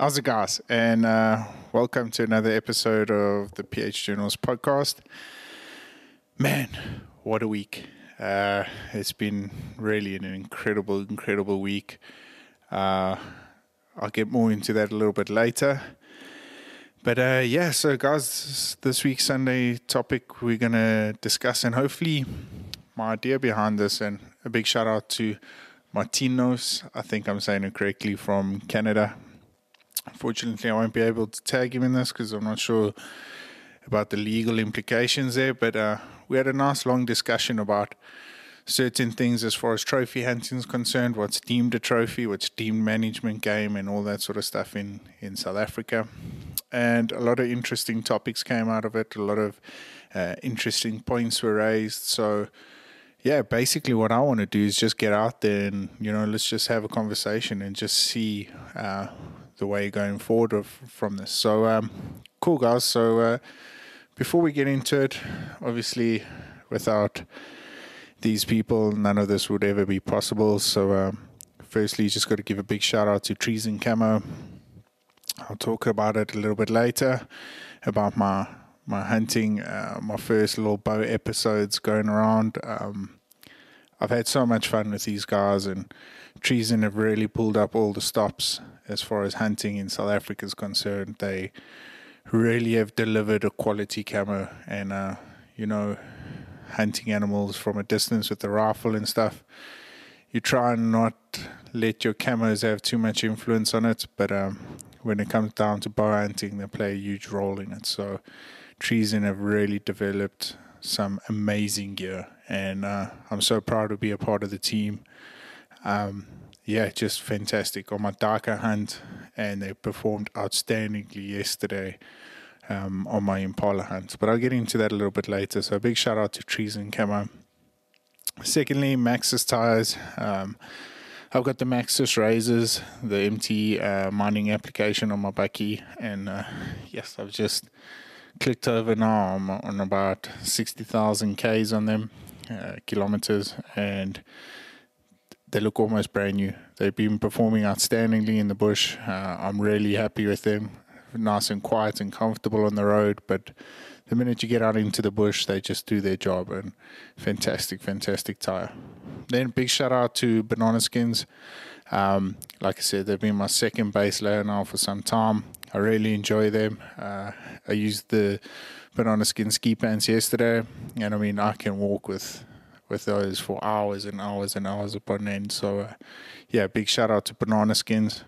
How's it, guys? And uh, welcome to another episode of the PH Journals podcast. Man, what a week! Uh, it's been really an incredible, incredible week. Uh, I'll get more into that a little bit later. But uh, yeah, so guys, this week's Sunday topic we're going to discuss, and hopefully, my idea behind this, and a big shout out to Martinos, I think I'm saying it correctly, from Canada. Unfortunately, I won't be able to tag him in this because I'm not sure about the legal implications there, but uh, we had a nice long discussion about certain things as far as trophy hunting is concerned, what's deemed a trophy, what's deemed management game, and all that sort of stuff in, in South Africa. And a lot of interesting topics came out of it, a lot of uh, interesting points were raised. So, yeah, basically, what I want to do is just get out there and, you know, let's just have a conversation and just see uh, the way going forward of, from this. So, um, cool, guys. So, uh, before we get into it, obviously, without these people, none of this would ever be possible. So, um, firstly, just got to give a big shout out to Trees and Camo. I'll talk about it a little bit later about my my hunting, uh, my first little bow episodes going around. Um, I've had so much fun with these guys, and Treason have really pulled up all the stops as far as hunting in South Africa is concerned. They really have delivered a quality camo, and uh, you know, hunting animals from a distance with the rifle and stuff. You try and not let your camos have too much influence on it, but um, when it comes down to bow hunting, they play a huge role in it. So, Treason have really developed some amazing gear, and uh, I'm so proud to be a part of the team. Um, yeah, just fantastic on my darker hunt, and they performed outstandingly yesterday um, on my Impala hunt. But I'll get into that a little bit later. So a big shout out to Trees and Camo. Secondly, Maxxis tires. Um, I've got the Maxxis razors, the MT uh, mining application on my bakkie, and uh, yes, I've just clicked over now. I'm on about sixty thousand k's on them, uh, kilometers, and they look almost brand new. They've been performing outstandingly in the bush. Uh, I'm really happy with them. Nice and quiet and comfortable on the road, but the minute you get out into the bush, they just do their job. And fantastic, fantastic tire. Then big shout out to Banana Skins. Um, like I said, they've been my second base layer now for some time. I really enjoy them. Uh, I used the Banana Skin ski pants yesterday, and I mean I can walk with with those for hours and hours and hours upon end. So, uh, yeah, big shout out to Banana Skins.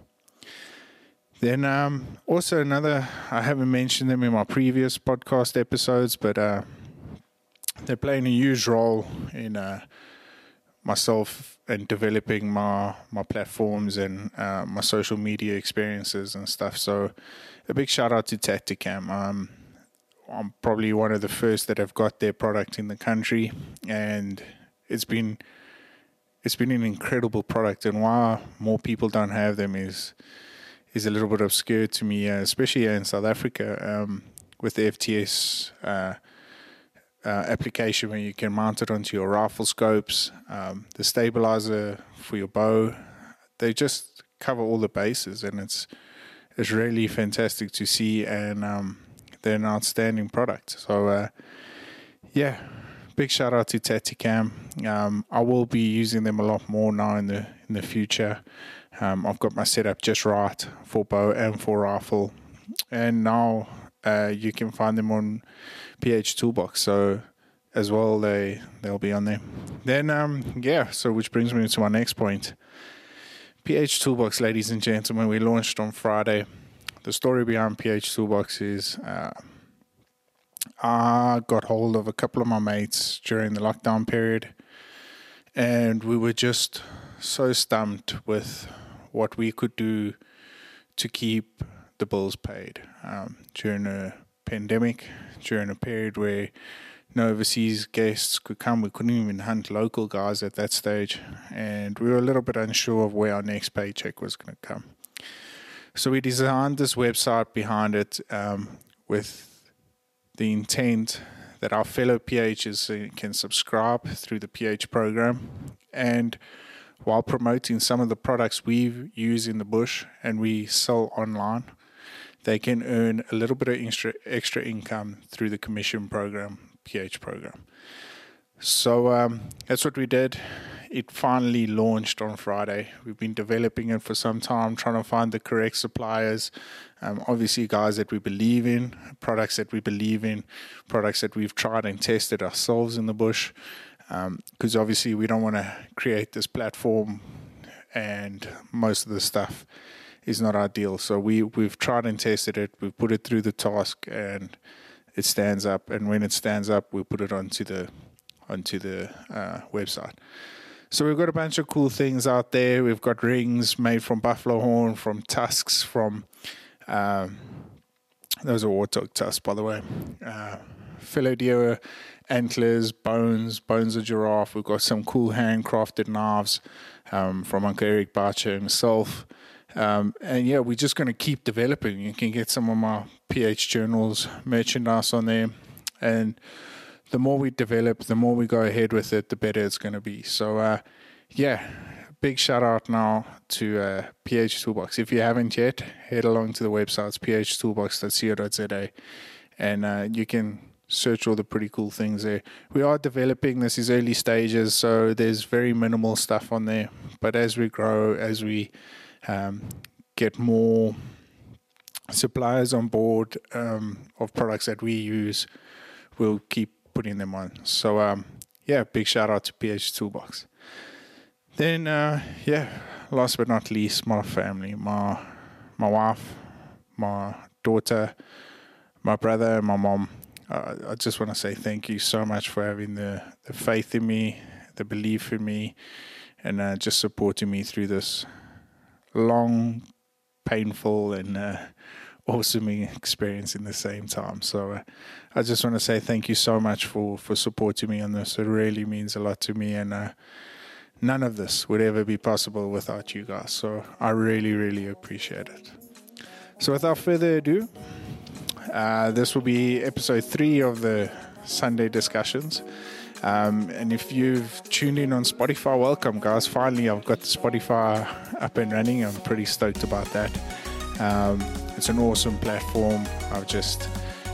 Then, um, also another, I haven't mentioned them in my previous podcast episodes, but uh, they're playing a huge role in uh, myself and developing my my platforms and uh, my social media experiences and stuff. So, a big shout out to Tactacam. Um, I'm probably one of the first that have got their product in the country, and it's been it's been an incredible product. And why more people don't have them is is a little bit obscure to me, uh, especially in South Africa um, with the FTS uh, uh, application where you can mount it onto your rifle scopes, um, the stabilizer for your bow. They just cover all the bases, and it's it's really fantastic to see and um, they're an outstanding product. So, uh, yeah, big shout out to Tactacam. Um, I will be using them a lot more now in the in the future. Um, I've got my setup just right for bow and for rifle, and now uh, you can find them on PH Toolbox. So as well, they they'll be on there. Then um, yeah, so which brings me to my next point. PH Toolbox, ladies and gentlemen, we launched on Friday the story behind PH Toolbox is uh, I got hold of a couple of my mates during the lockdown period, and we were just so stumped with what we could do to keep the bills paid um, during a pandemic, during a period where no overseas guests could come. We couldn't even hunt local guys at that stage, and we were a little bit unsure of where our next paycheck was going to come. So we designed this website behind it um, with the intent that our fellow PHs uh, can subscribe through the PH program. And while promoting some of the products we use in the bush and we sell online, they can earn a little bit of extra extra income through the commission program, PH program. So um, that's what we did. It finally launched on Friday. We've been developing it for some time, trying to find the correct suppliers. Um, obviously, guys that we believe in, products that we believe in, products that we've tried and tested ourselves in the bush. Because um, obviously, we don't want to create this platform and most of the stuff is not ideal. So we we've tried and tested it. We've put it through the task, and it stands up. And when it stands up, we put it onto the onto the uh, website. So we've got a bunch of cool things out there. We've got rings made from buffalo horn, from tusks, from um, those are warthog tusks, by the way. Uh, antlers, bones, bones of giraffe. We've got some cool handcrafted knives um, from Uncle Eric Barcher himself. Um, and yeah, we're just going to keep developing. You can get some of my PH journals merchandise on there. And the more we develop, the more we go ahead with it, the better it's going to be. So, uh, yeah, big shout out now to uh, PH Toolbox. If you haven't yet, head along to the website, phtoolbox.co.za, and uh, you can search all the pretty cool things there. We are developing, this is early stages, so there's very minimal stuff on there. But as we grow, as we um, get more suppliers on board um, of products that we use, we'll keep putting them on. So um, yeah, big shout out to PH Toolbox. Then uh, yeah, last but not least, my family, my my wife, my daughter, my brother, and my mom. Uh, I just want to say thank you so much for having the, the faith in me, the belief in me, and uh, just supporting me through this long, painful, and uh, awesome experience in the same time. So uh, I just want to say thank you so much for, for supporting me on this. It really means a lot to me, and uh, none of this would ever be possible without you guys. So I really, really appreciate it. So without further ado, uh, this will be episode three of the Sunday discussions. Um, and if you've tuned in on Spotify, welcome, guys. Finally, I've got Spotify up and running. I'm pretty stoked about that. Um, it's an awesome platform. I've just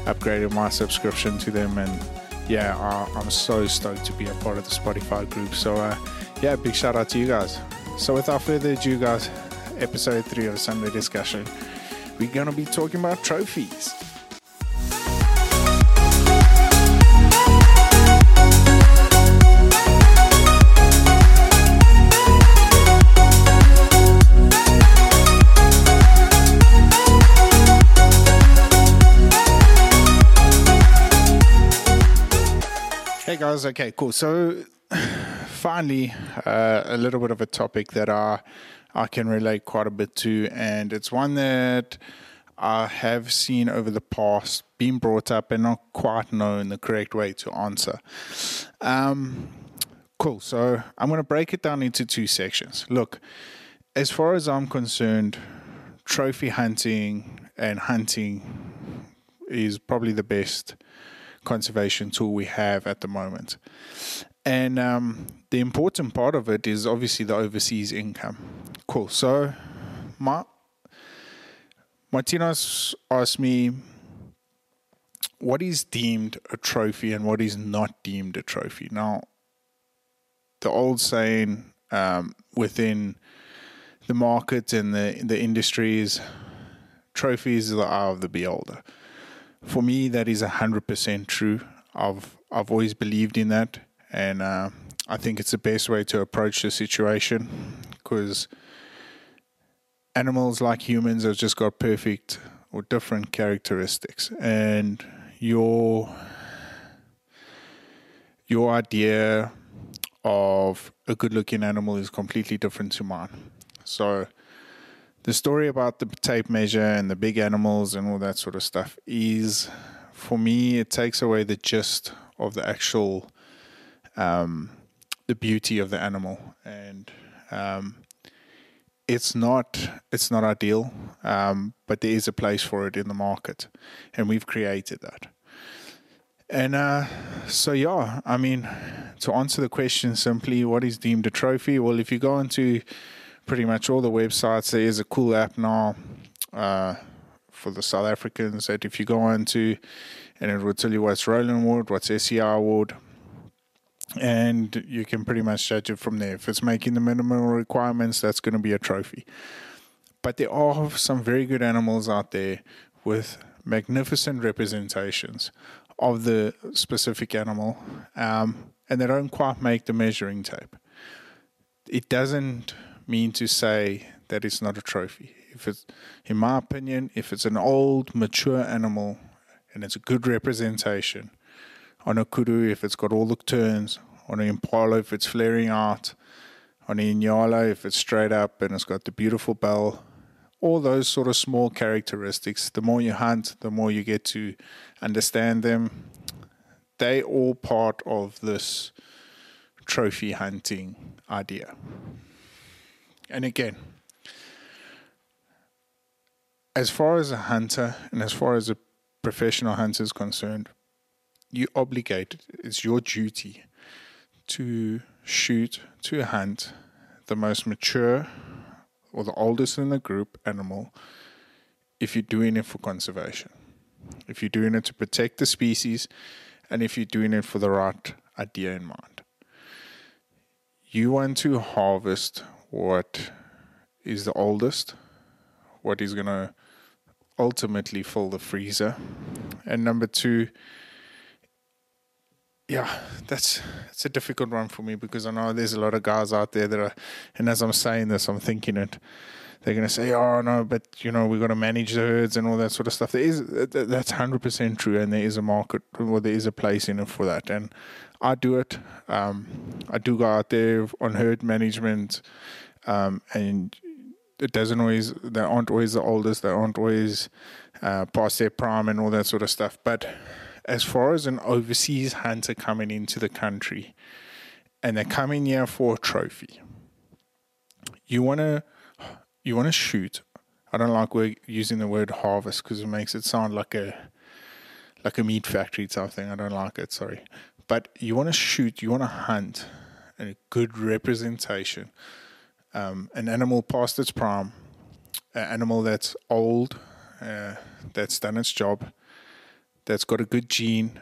upgraded my subscription to them, and yeah, I, am so stoked to be a part of the Spotify group. So, uh, yeah, big shout out to you guys. So, without further ado, guys, episode three of Sunday Discussion, we're going to be talking about trophies. Okay, cool. So, finally, uh, a little bit of a topic that I I can relate quite a bit to, and it's one that I have seen over the past being brought up and not quite known the correct way to answer. Um, cool. So, I'm going to break it down into two sections. Look, as far as I'm concerned, trophy hunting and hunting is probably the best conservation tool we have at the moment. And um, the important part of it is obviously the overseas income. Cool. So, Ma- Martinez asked me what is deemed a trophy and what is not deemed a trophy. Now, the old saying um, within the market and the the industry is trophies are the eye of the beholder for me, that is hundred percent true. I've I've always believed in that, and uh, I think it's the best way to approach the situation because animals, like humans, have just got perfect or different characteristics, and your your idea of a good-looking animal is completely different to mine. So the story about the tape measure and the big animals and all that sort of stuff is, for me, it takes away the gist of the actual, um, the beauty of the animal, and um, it's not it's not ideal, um, but there is a place for it in the market, and we've created that. And uh, so, yeah, I mean, to answer the question simply, what is deemed a trophy? Well, if you go into pretty much all the websites, there is a cool app now uh, for the South Africans that if you go into and it will tell you what's Rowland Ward, what's SCI Award, and you can pretty much judge it from there. If it's making the minimum requirements, that's going to be a trophy. But there are some very good animals out there with magnificent representations of the specific animal, um, and they don't quite make the measuring tape. It doesn't mean to say that it's not a trophy. If it's, in my opinion, if it's an old, mature animal and it's a good representation, on a kudu if it's got all the turns, on an impala if it's flaring out, on an inyala if it's straight up and it's got the beautiful bell, all those sort of small characteristics. The more you hunt, the more you get to understand them. They all part of this trophy hunting idea. And again, as far as a hunter and as far as a professional hunter is concerned, you obligated. It's your duty to shoot, to hunt the most mature or the oldest in the group animal if you're doing it for conservation. If you're doing it to protect the species and if you're doing it for the right idea in mind. You want to harvest what is the oldest, what is going to ultimately fill the freezer. And number two, yeah, that's it's a difficult one for me because I know there's a lot of guys out there that are, and as I'm saying this, I'm thinking it. They're going to say, "Oh no, but you know we've got to manage the herds and all that sort of stuff." There is that's hundred percent true, and there is a market or there is a place in it for that. And I do it. Um, I do go out there on herd management, um, and it doesn't always. They aren't always the oldest. They aren't always uh, past their prime and all that sort of stuff. But as far as an overseas hunter coming into the country and they're coming here for a trophy, you want to you want to shoot. I don't like using the word harvest because it makes it sound like a like a meat factory type thing. I don't like it. Sorry, but you want to shoot. You want to hunt a good representation. Um, an animal past its prime, an animal that's old, uh, that's done its job, that's got a good gene.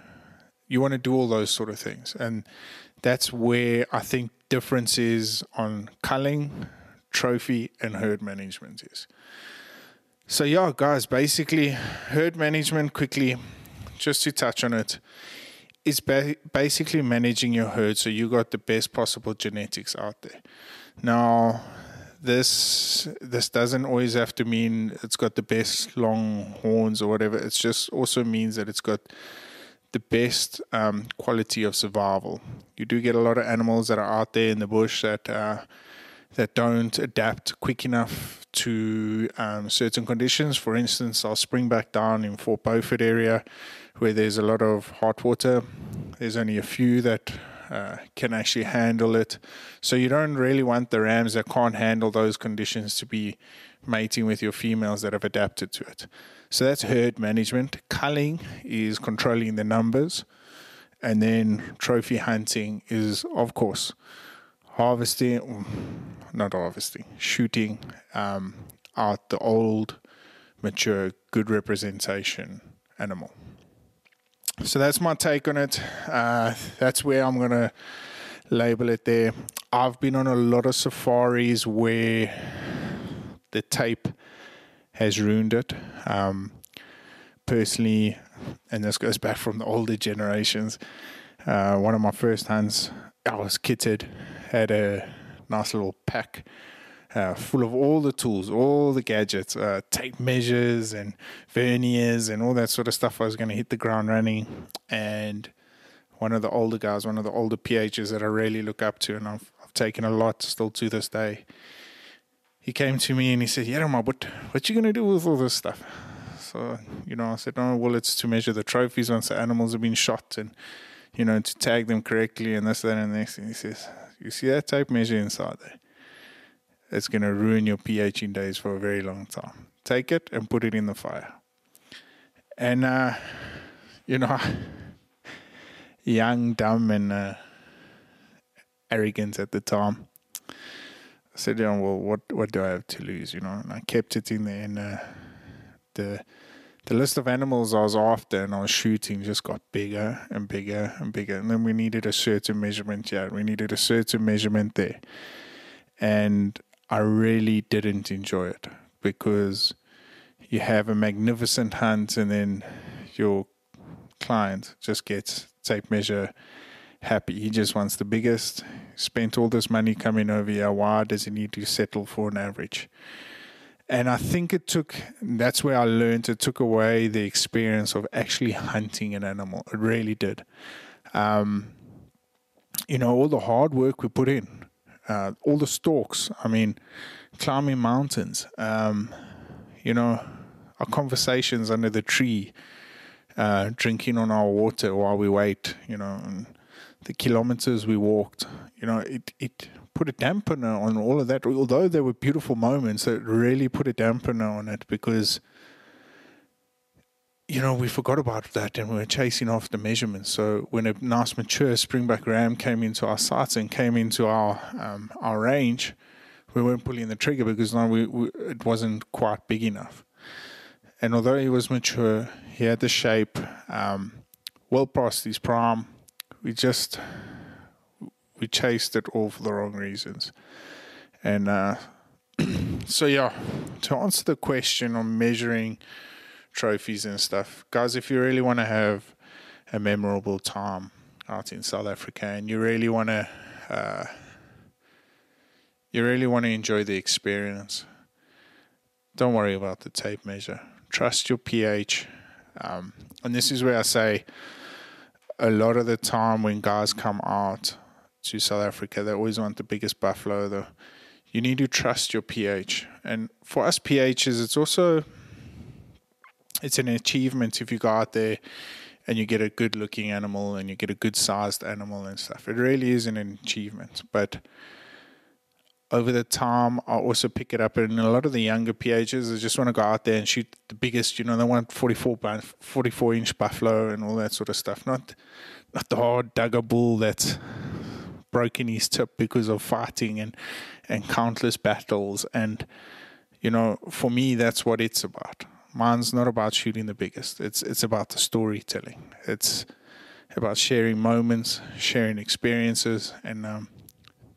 You want to do all those sort of things. And that's where I think difference is on culling, trophy, and herd management is. So, yeah, guys, basically, herd management quickly, just to touch on it, is ba- basically managing your herd so you got the best possible genetics out there. Now, this this doesn't always have to mean it's got the best long horns or whatever. It just also means that it's got the best um, quality of survival. You do get a lot of animals that are out there in the bush that uh, that don't adapt quick enough to um, certain conditions. For instance, I'll spring back down in Fort Beaufort area where there's a lot of hot water. There's only a few that uh, can actually handle it. So you don't really want the rams that can't handle those conditions to be mating with your females that have adapted to it. So that's herd management. Culling is controlling the numbers. And then trophy hunting is, of course, harvesting, not harvesting, shooting um, out the old, mature, good representation animal. So that's my take on it. Uh, that's where I'm going to label it there. I've been on a lot of safaris where the tape has ruined it. Um, personally, and this goes back from the older generations, uh, one of my first hunts, I was kitted, had a nice little pack uh, full of all the tools, all the gadgets, uh, tape measures and verniers and all that sort of stuff. I was going to hit the ground running. And one of the older guys, one of the older PHs that I really look up to, and I've, I've taken a lot still to this day, he came to me and he said, Yeah, but what you going to do with all this stuff? So, you know, I said, Oh, well, it's to measure the trophies once the animals have been shot and, you know, to tag them correctly and this, that, and next thing. He says, You see that tape measure inside there? it's going to ruin your PHing days for a very long time. Take it and put it in the fire. And, uh, you know, young, dumb, and uh, arrogant at the time. I said, you well, what what do I have to lose? You know, and I kept it in there, and uh, the the list of animals I was after and I was shooting just got bigger and bigger and bigger. And then we needed a certain measurement here. We needed a certain measurement there. And I really didn't enjoy it because you have a magnificent hunt and then your client just gets tape measure happy. He just wants the biggest. Spent all this money coming over here. Why does he need to settle for an average? And I think it took, that's where I learned, it took away the experience of actually hunting an animal. It really did. Um, you know, all the hard work we put in, uh, all the stalks, I mean, climbing mountains, um, you know, our conversations under the tree, uh, drinking on our water while we wait, you know, the kilometers we walked, you know, it, it put a dampener on all of that. Although there were beautiful moments, it really put a dampener on it because, you know, we forgot about that and we were chasing off the measurements. So when a nice mature springbok ram came into our sights and came into our um, our range, we weren't pulling the trigger because no, we, we, it wasn't quite big enough. And although he was mature, he had the shape, um, well past his prime. We just we chased it all for the wrong reasons. And uh, so, yeah, to answer the question on measuring trophies and stuff, guys, if you really want to have a memorable time out in South Africa and you really want to, uh, you really want to enjoy the experience, don't worry about the tape measure. Trust your PH. Um, and this is where I say a lot of the time when guys come out to South Africa. They always want the biggest buffalo. The, you need to trust your PH. And for us PHs, it's also it's an achievement if you go out there and you get a good looking animal and you get a good sized animal and stuff. It really is an achievement. But over the time, I also pick it up. And a lot of the younger PHs, they just want to go out there and shoot the biggest. You know, they want 44, 44 inch buffalo and all that sort of stuff. Not not the hard dagga bull that's broken his tip because of fighting and and countless battles. And you know for me that's what it's about. Mine's not about shooting the biggest. It's it's about the storytelling. It's about sharing moments sharing experiences and um,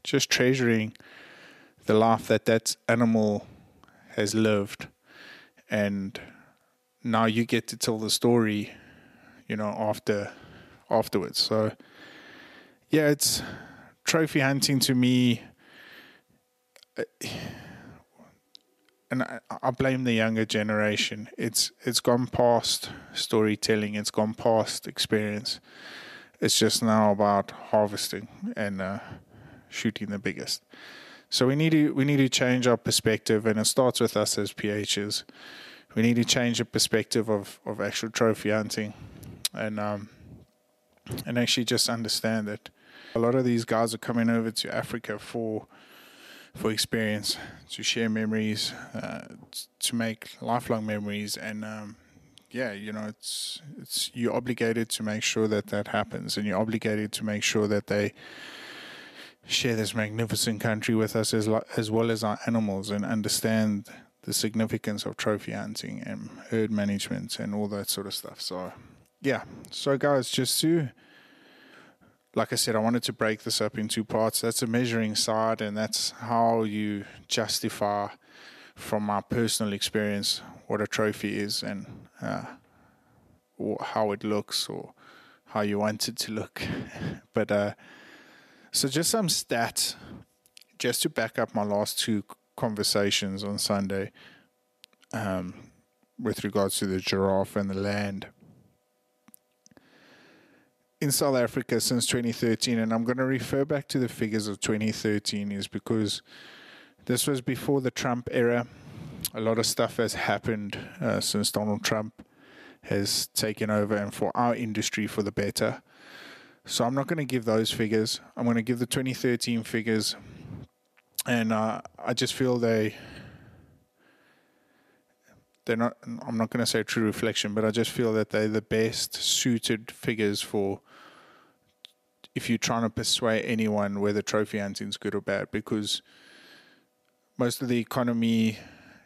just treasuring the life that that animal has lived. And now you get to tell the story you know after afterwards. So yeah it's trophy hunting to me, uh, and I, I, blame the younger generation. It's it's gone past storytelling. It's gone past experience. It's just now about harvesting and uh, shooting the biggest. So we need to we need to change our perspective, and it starts with us as PHs. We need to change the perspective of, of actual trophy hunting, and um, and actually just understand that a lot of these guys are coming over to Africa for for experience, to share memories, uh, to make lifelong memories, and um, yeah, you know, it's it's you're obligated to make sure that that happens, and you're obligated to make sure that they share this magnificent country with us as as well as our animals, and understand the significance of trophy hunting and herd management and all that sort of stuff. So, yeah, so guys, just to like I said, I wanted to break this up in two parts. That's a measuring side, and that's how you justify, from my personal experience, what a trophy is and uh, how it looks or how you want it to look. but uh, so, just some stats, just to back up my last two conversations on Sunday um, with regards to the giraffe and the land in South Africa since 2013, and I'm going to refer back to the figures of 2013, is because this was before the Trump era. A lot of stuff has happened uh, since Donald Trump has taken over, and for our industry for the better. So I'm not going to give those figures. I'm going to give the 2013 figures, and uh, I just feel they they're not. I'm not going to say true reflection, but I just feel that they're the best suited figures for if you're trying to persuade anyone whether trophy hunting is good or bad, because most of the economy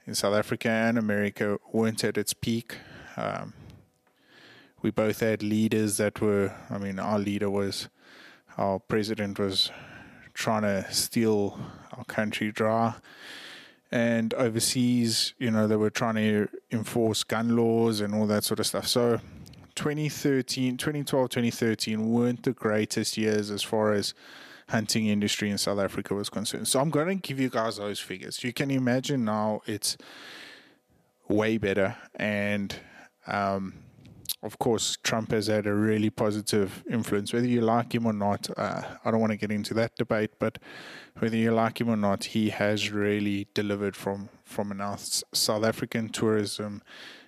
in South Africa and America weren't at its peak. Um, we both had leaders that were, I mean, our leader was, our president was trying to steal our country dry. And overseas, you know, they were trying to enforce gun laws and all that sort of stuff. So 2013, 2012, 2013 weren't the greatest years as far as hunting industry in South Africa was concerned. So I'm going to give you guys those figures. You can imagine now it's way better. And um, of course, Trump has had a really positive influence, whether you like him or not. Uh, I don't want to get into that debate, but whether you like him or not, he has really delivered from from an South African tourism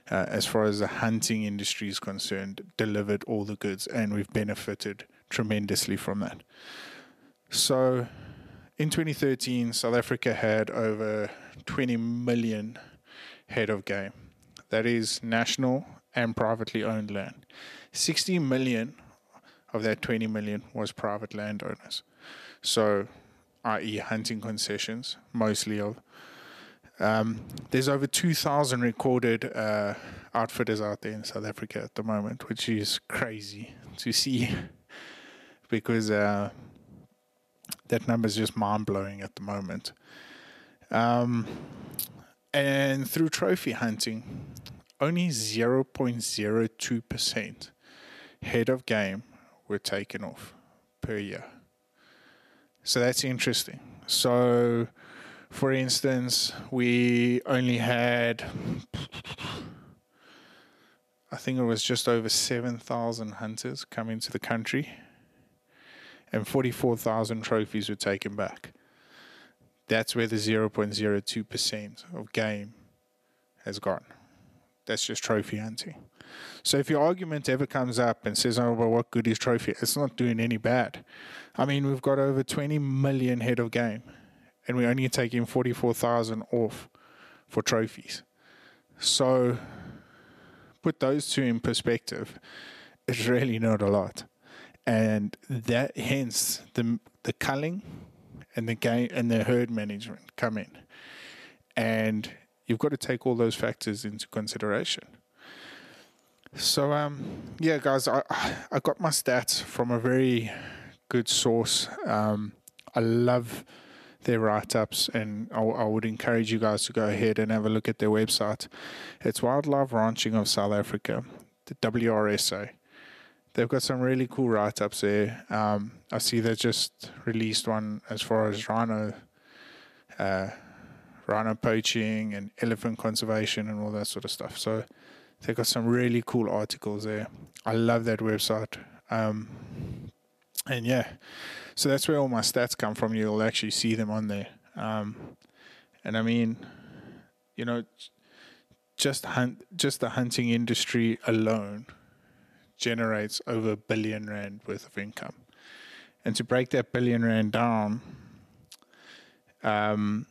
uh, as far as the hunting industry is concerned, delivered all the goods, and we've benefited tremendously from that. So, in 2013, South Africa had over 20 million head of game. That is national and privately owned land. 60 million of that 20 million was private landowners. So, i.e., hunting concessions, mostly of um, there's over 2,000 recorded uh, outfitters out there in South Africa at the moment, which is crazy to see because uh, that number is just mind blowing at the moment. Um, and through trophy hunting, only 0.02% head of game were taken off per year. So that's interesting. So for instance, we only had, I think it was just over 7,000 hunters come into the country, and 44,000 trophies were taken back. That's where the 0.02% of game has gone. That's just trophy hunting. So if your argument ever comes up and says, oh, well, what good is trophy? It's not doing any bad. I mean, we've got over 20 million head of game and we're only taking 44,000 off for trophies. So put those two in perspective, it's really not a lot. And that hence the the culling and the game and the herd management come in. And you've got to take all those factors into consideration. So um yeah guys I I got my stats from a very good source. Um I love their write ups, and I, I, would encourage you guys to go ahead and have a look at their website. It's Wildlife Ranching of South Africa, the WRSA. They've got some really cool write ups there. Um, I see they just released one as far as rhino. Uh, rhino poaching and elephant conservation and all that sort of stuff. So they've got some really cool articles there. I love that website. Um, and yeah, so that's where all my stats come from. You'll actually see them on there. Um, and I mean, you know, just hunt, just the hunting industry alone generates over a billion rand worth of income. And to break that billion rand down, um,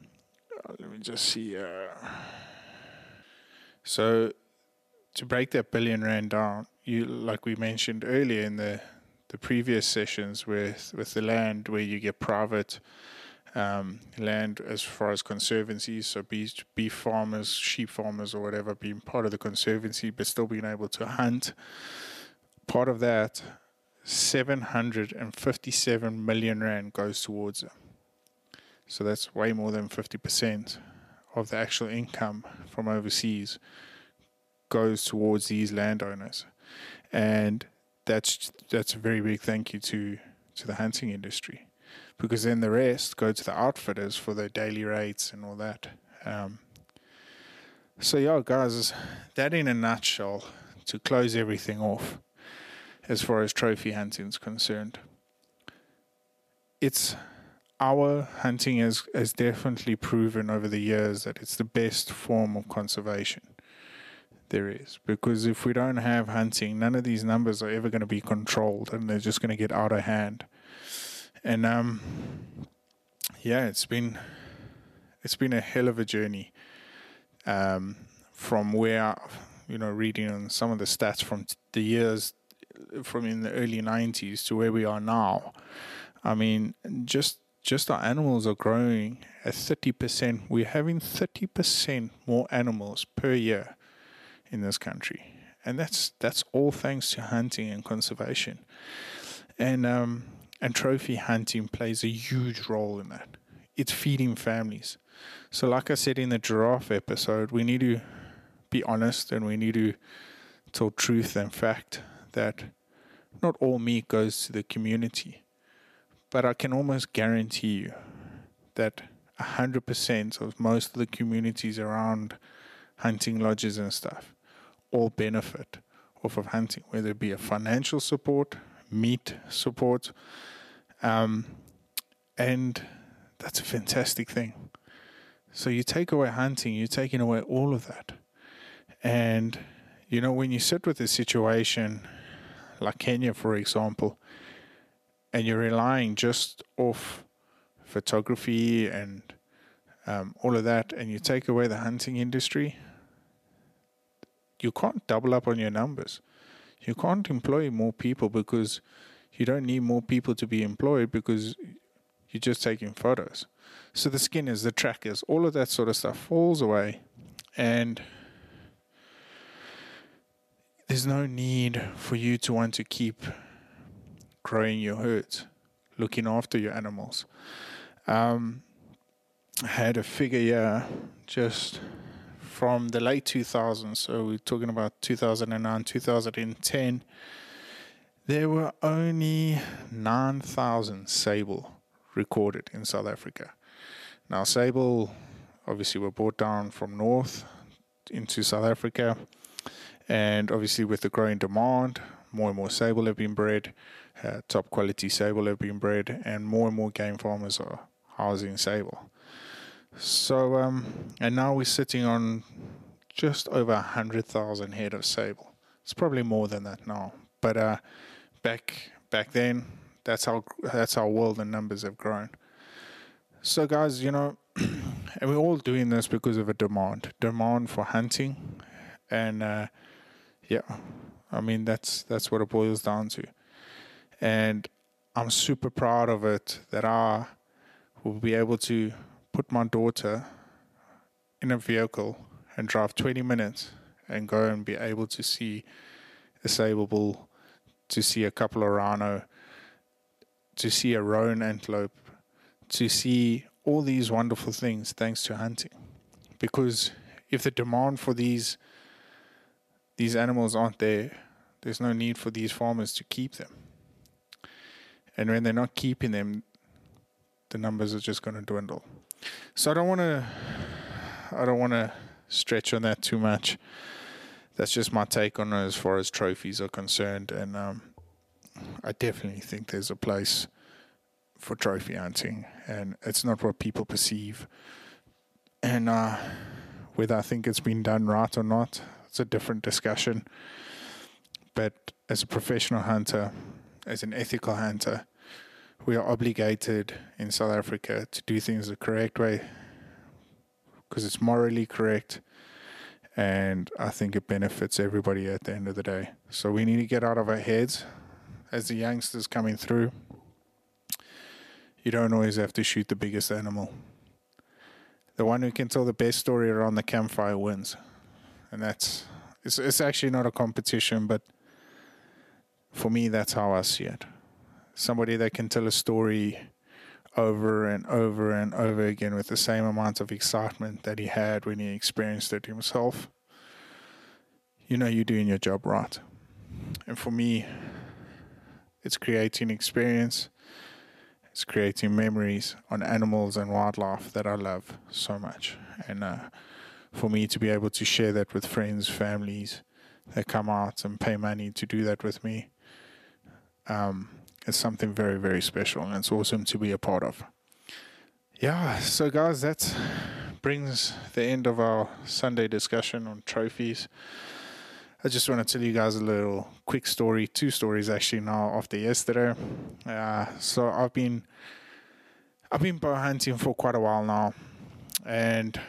let me just see. Uh, so to break that billion rand down, you like we mentioned earlier in the the previous sessions with with the land where you get private um, land as far as conservancies, so beef, beef farmers, sheep farmers, or whatever, being part of the conservancy, but still being able to hunt. Part of that, 757 million rand goes towards it. So that's way more than 50% of the actual income from overseas goes towards these landowners. And that's that's a very big thank you to to the hunting industry, because then the rest go to the outfitters for their daily rates and all that. Um, so yeah, guys, that in a nutshell to close everything off, as far as trophy hunting is concerned. It's our hunting has, has definitely proven over the years that it's the best form of conservation there is. Because if we don't have hunting, none of these numbers are ever going to be controlled and they're just going to get out of hand. And um, yeah, it's been it's been a hell of a journey um, from where you know reading on some of the stats from the years from in the early 90s to where we are now. I mean, just just our animals are growing at 30%. We're having 30% more animals per year in this country. And that's that's all thanks to hunting and conservation. And um, and trophy hunting plays a huge role in that. It's feeding families. So like I said in the giraffe episode, we need to be honest and we need to tell truth and fact that not all meat goes to the community. But I can almost guarantee you that 100% of most of the communities around hunting lodges and stuff all benefit off of hunting, whether it be a financial support, meat support, um, and that's a fantastic thing. So you take away hunting, you're taking away all of that. And, you know, when you sit with a situation like Kenya, for example, and you're relying just off photography and um, all of that, and you take away the hunting industry, you can't double up on your numbers. You can't employ more people because you don't need more people to be employed because you're just taking photos. So the skinners, the trackers, all of that sort of stuff falls away, and there's no need for you to want to keep growing your herds, looking after your animals. Um, I had a figure here just from the late 2000s, so we're talking about 2009, 2010. There were only 9,000 sable recorded in South Africa. Now, sable obviously were brought down from north into South Africa, and obviously with the growing demand, more and more sable have been bred uh, top quality sable have been bred, and more and more game farmers are housing sable. So, um, and now we're sitting on just over a hundred thousand head of sable. It's probably more than that now, but uh, back back then, that's how that's how well the numbers have grown. So, guys, you know, and we're all doing this because of a demand, demand for hunting, and uh, yeah, I mean that's that's what it boils down to and I'm super proud of it that I will be able to put my daughter in a vehicle and drive 20 minutes and go and be able to see a sable to see a couple of rhino, to see a roan antelope, to see all these wonderful things thanks to hunting. Because if the demand for these these animals aren't there, there's no need for these farmers to keep them. And when they're not keeping them, the numbers are just going to dwindle. So I don't want to, I don't want to stretch on that too much. That's just my take on it as far as trophies are concerned, and um, I definitely think there's a place for trophy hunting, and it's not what people perceive. And uh, whether I think it's been done right or not, it's a different discussion. But as a professional hunter, as an ethical hunter, we are obligated in South Africa to do things the correct way because it's morally correct and I think it benefits everybody at the end of the day. So we need to get out of our heads as the youngsters coming through. You don't always have to shoot the biggest animal. The one who can tell the best story around the campfire wins. And that's it's it's actually not a competition, but for me, that's how I see it. Somebody that can tell a story over and over and over again with the same amount of excitement that he had when he experienced it himself. You know, you're doing your job right. And for me, it's creating experience, it's creating memories on animals and wildlife that I love so much. And uh, for me to be able to share that with friends, families that come out and pay money to do that with me um, it's something very, very special, and it's awesome to be a part of. Yeah, so guys, that brings the end of our Sunday discussion on trophies. I just want to tell you guys a little quick story, two stories actually now after yesterday. Uh, so I've been I've been bow hunting for quite a while now, and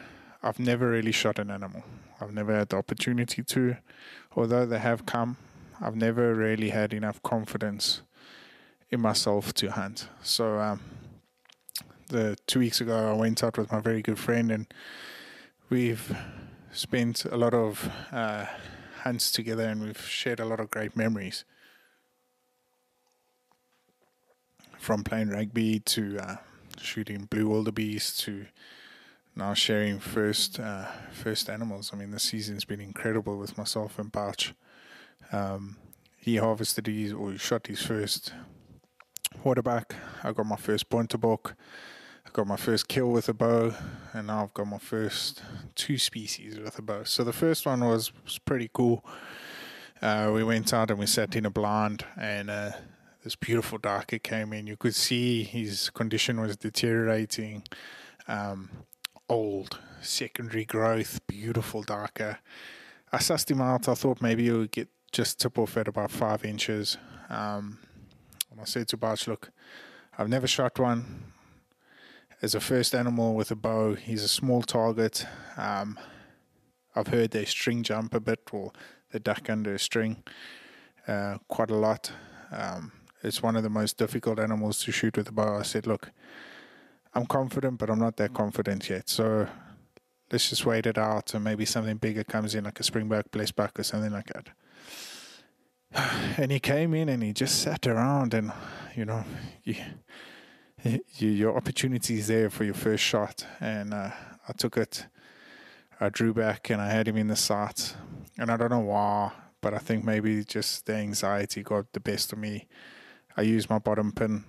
I've never really shot an animal. I've never had the opportunity to, although they have come I've never really had enough confidence in myself to hunt. So um, the two weeks ago, I went out with my very good friend, and we've spent a lot of uh, hunts together, and we've shared a lot of great memories. From playing rugby to uh, shooting blue wildebeest to now sharing first uh, first animals. I mean, the season's been incredible with myself and Pouch. Um, he harvested his or he shot his first waterbuck. I got my first pointer buck. I got my first kill with a bow, and now I've got my first two species with a bow. So the first one was, was pretty cool. Uh, we went out and we sat in a blind, and uh, this beautiful duiker came in. You could see his condition was deteriorating. Um, old, secondary growth, beautiful duiker. I sussed him out. I thought maybe he would get just tip off at about five inches. Um, and I said to Bach, look, I've never shot one. As a first animal with a bow, he's a small target. Um, I've heard they string jump a bit or they duck under a string uh, quite a lot. Um, it's one of the most difficult animals to shoot with a bow. I said, look, I'm confident, but I'm not that confident yet. So let's just wait it out and maybe something bigger comes in, like a springbok, blesbok, or something like that. And he came in and he just sat around, and you know, you, you, your opportunity is there for your first shot. And uh, I took it, I drew back, and I had him in the sight. And I don't know why, but I think maybe just the anxiety got the best of me. I used my bottom pin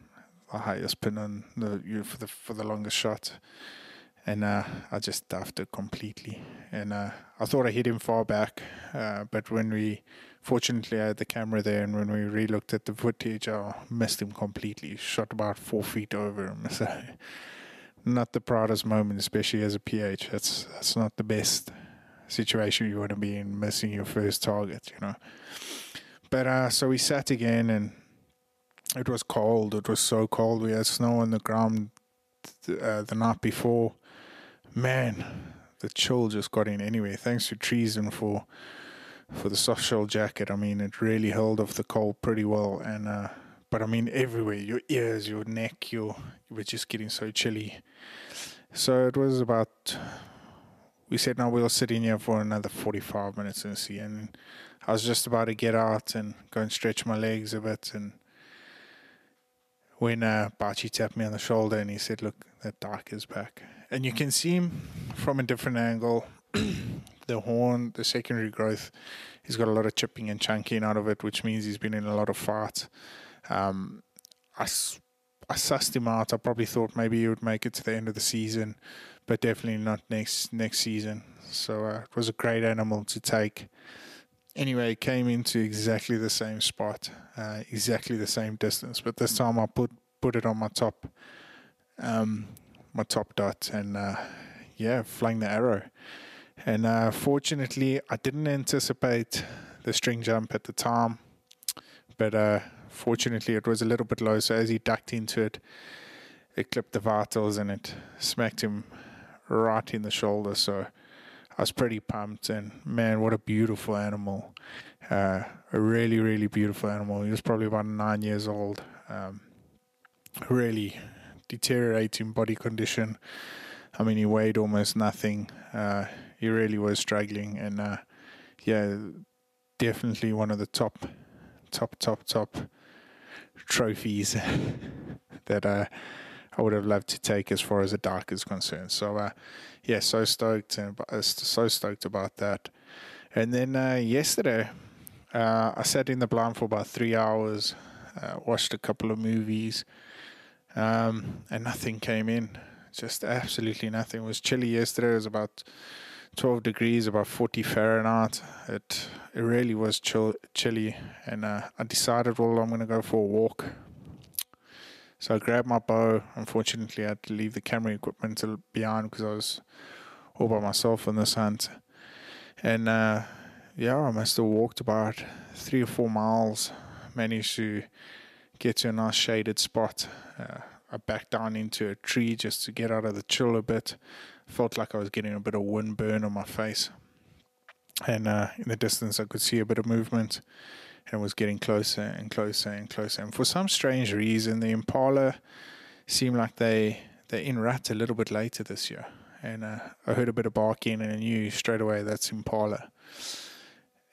the highest pin on the for the for the longest shot, and uh, I just duffed it completely. And uh, I thought I hit him far back, uh, but when we fortunately I had the camera there, and when we re-looked at the footage, I missed him completely. Shot about four feet over him. So not the proudest moment, especially as a PH. That's that's not the best situation you want to be in, missing your first target, you know. But uh, so we sat again and it was cold. It was so cold. We had snow on the ground uh, the night before. Man, the chill just got in anyway. Thanks to Treason for for the soft shell jacket. I mean, it really held off the cold pretty well. And uh, but I mean, everywhere, your ears, your neck, your you were just getting so chilly. So it was about. We said, "Now we'll sit in here for another 45 minutes and see. And I was just about to get out and go and stretch my legs a bit and when uh, Bachi tapped me on the shoulder and he said, Look, that duiker is back. And you can see him from a different angle. The horn, the secondary growth, he's got a lot of chipping and chunking out of it, which means he's been in a lot of fights. Um, I, I sussed him out. I probably thought maybe he would make it to the end of the season, but definitely not next next season. So uh, it was a great animal to take anyway, it came into exactly the same spot, uh, exactly the same distance, but this time I put put it on my top, um, my top dot, and uh, yeah, flying the arrow. And uh, fortunately, I didn't anticipate the string jump at the time, but uh, fortunately, it was a little bit low. So as he ducked into it, it clipped the vitals and it smacked him right in the shoulder. So I was pretty pumped, and man, what a beautiful animal! Uh, a really, really beautiful animal. He was probably about nine years old. Um, really deteriorating body condition. I mean, he weighed almost nothing. Uh, he really was struggling, and uh, yeah, definitely one of the top, top, top, top trophies that uh, I would have loved to take as far as the duiker is concerned. So, uh, yeah, so stoked and uh, so stoked about that. And then uh, yesterday, uh, I sat in the blind for about three hours, watched a couple of movies, um, and nothing came in. Just absolutely nothing. It was chilly yesterday. It was about 12 degrees, about 40 Fahrenheit. It it really was chill, chilly, and uh, I decided, well, I'm going to go for a walk so I grabbed my bow. Unfortunately, I had to leave the camera equipment behind because I was all by myself on this hunt. And uh, yeah, I must have walked about three or four miles. Managed to get to a nice shaded spot. Uh, I backed down into a tree just to get out of the chill a bit. Felt like I was getting a bit of wind burn on my face. And uh, in the distance, I could see a bit of movement. and was getting closer and closer and closer. And for some strange reason, the Impala seemed like they they in rut a little bit later this year. And uh, I heard a bit of barking, and I knew straight away that's Impala.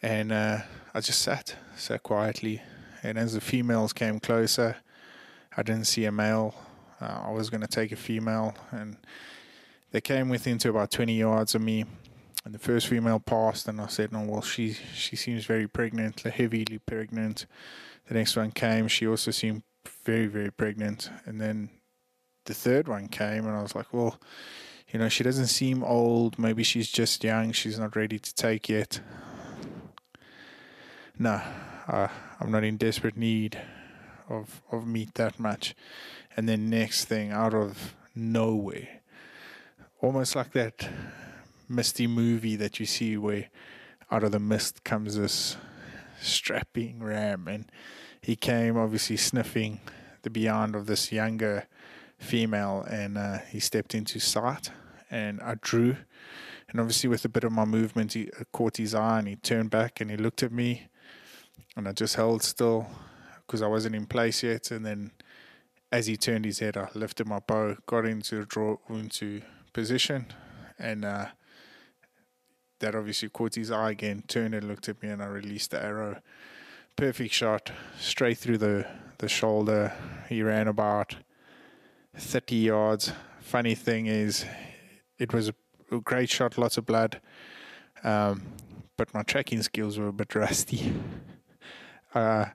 And uh, I just sat, sat quietly. And as the females came closer, I didn't see a male. Uh, I was going to take a female, and they came within to about 20 yards of me and the first female passed, and I said, "No, well, she she seems very pregnant, heavily pregnant." The next one came; she also seemed very very pregnant, and then the third one came, and I was like, "Well, you know, she doesn't seem old. Maybe she's just young. She's not ready to take yet." No, I'm not in desperate need of of meat that much. And then next thing, out of nowhere, almost like that misty movie that you see where out of the mist comes this strapping ram and he came obviously sniffing the beyond of this younger female and uh, he stepped into sight and I drew. And obviously with a bit of my movement he caught his eye and he turned back and he looked at me and I just held still because I wasn't in place yet. And then as he turned his head I lifted my bow got into the draw into position and uh, that obviously caught his eye again, turned and looked at me, and I released the arrow. Perfect shot, straight through the, the shoulder. He ran about 30 yards. Funny thing is, it was a great shot, lots of blood, um, but my tracking skills were a bit rusty. uh,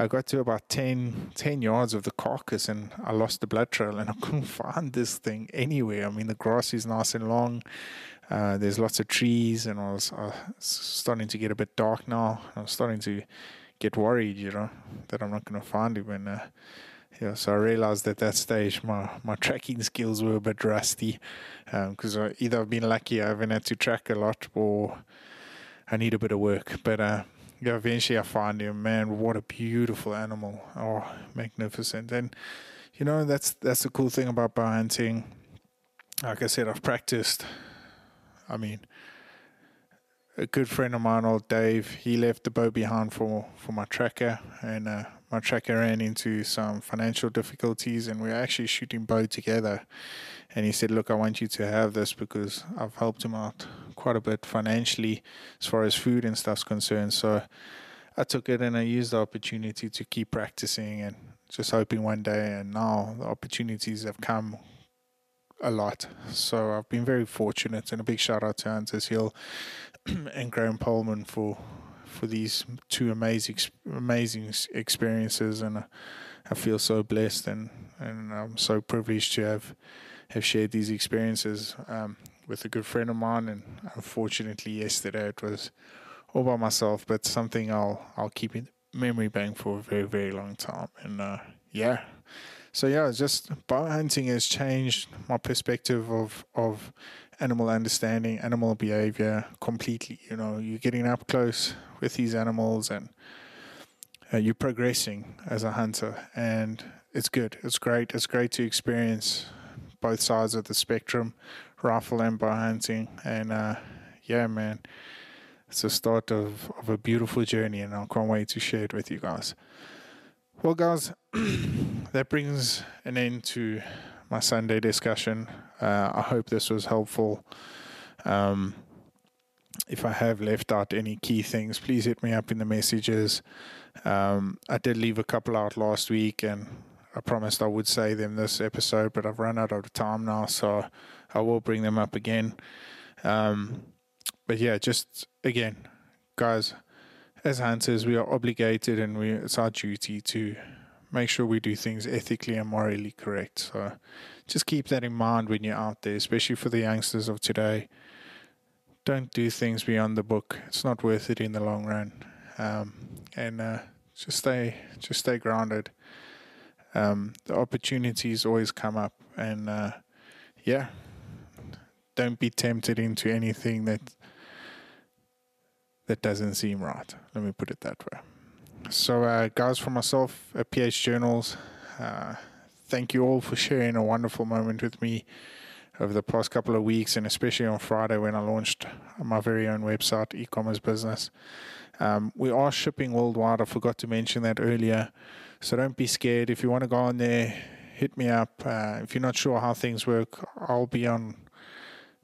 I got to about 10, 10 yards of the carcass and I lost the blood trail and I couldn't find this thing anywhere. I mean, the grass is nice and long. Uh, there's lots of trees, and I was starting to get a bit dark now. I was starting to get worried, you know, that I'm not going to find it And uh, yeah, so I realized at that stage my, my tracking skills were a bit rusty because um, either I've been lucky, I haven't had to track a lot, or I need a bit of work. But uh, yeah, eventually I find him. Man, what a beautiful animal! Oh, magnificent! And you know that's that's the cool thing about bow hunting. Like I said, I've practiced I mean, a good friend of mine, old Dave, he left the bow behind for, for my tracker, and uh, my tracker ran into some financial difficulties, and we were actually shooting bow together. And he said, "Look, I want you to have this because I've helped him out quite a bit financially as far as food and stuff's concerned." So I took it and I used the opportunity to keep practicing and just hoping one day. And now the opportunities have come a lot. So I've been very fortunate, and a big shout out to Hunters Hill and Graham Pullman for for these two amazing amazing experiences, and I feel so blessed and and I'm so privileged to have have shared these experiences um, with a good friend of mine. And unfortunately, yesterday it was all by myself, but something I'll I'll keep in memory bank for a very very long time. And uh, yeah, so yeah, just bow hunting has changed my perspective of of animal understanding, animal behavior completely. You know, you're getting up close with these animals and uh, you're progressing as a hunter, and it's good. It's great. It's great to experience both sides of the spectrum, rifle and bow hunting, and uh, yeah, man. It's the start of, of a beautiful journey, and I can't wait to share it with you guys. Well, guys, that brings an end to my Sunday discussion. Uh, I hope this was helpful. Um, if I have left out any key things, please hit me up in the messages. Um, I did leave a couple out last week, and I promised I would say them this episode, but I've run out of time now, so I will bring them up again. Um, but yeah, just again, guys as hunters, we are obligated and we, it's our duty to make sure we do things ethically and morally correct. So just keep that in mind when you're out there, especially for the youngsters of today. Don't do things beyond the book. It's not worth it in the long run. Um, and uh, just stay, just stay grounded. Um, the opportunities always come up, and uh, yeah, don't be tempted into anything that that doesn't seem right. Let me put it that way. So, uh, guys, for myself at PH Journals, uh, thank you all for sharing a wonderful moment with me. over the past couple of weeks, and especially on Friday when I launched my very own website, e commerce business. Um, we are shipping worldwide. I forgot to mention that earlier. So don't be scared. If you want to go on there, hit me up. Uh, if you're not sure how things work, I'll be on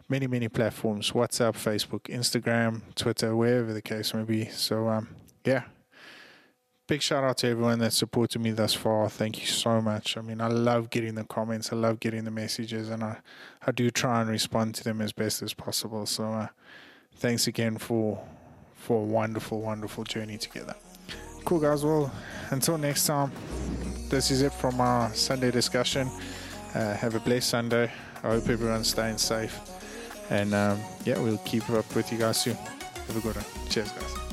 many, many platforms WhatsApp, Facebook, Instagram, Twitter, wherever the case may be. So, um, yeah. Big shout out to everyone that supported me thus far. Thank you so much. I mean, I love getting the comments, I love getting the messages, and I, I do try and respond to them as best as possible. So, uh, thanks again for for a wonderful, wonderful journey together. Cool, guys. Well, until next time, this is it from our Sunday discussion. Uh, have a blessed Sunday. I hope everyone's staying safe. And um, yeah, we'll keep up with you guys soon. Have a good one. Cheers, guys.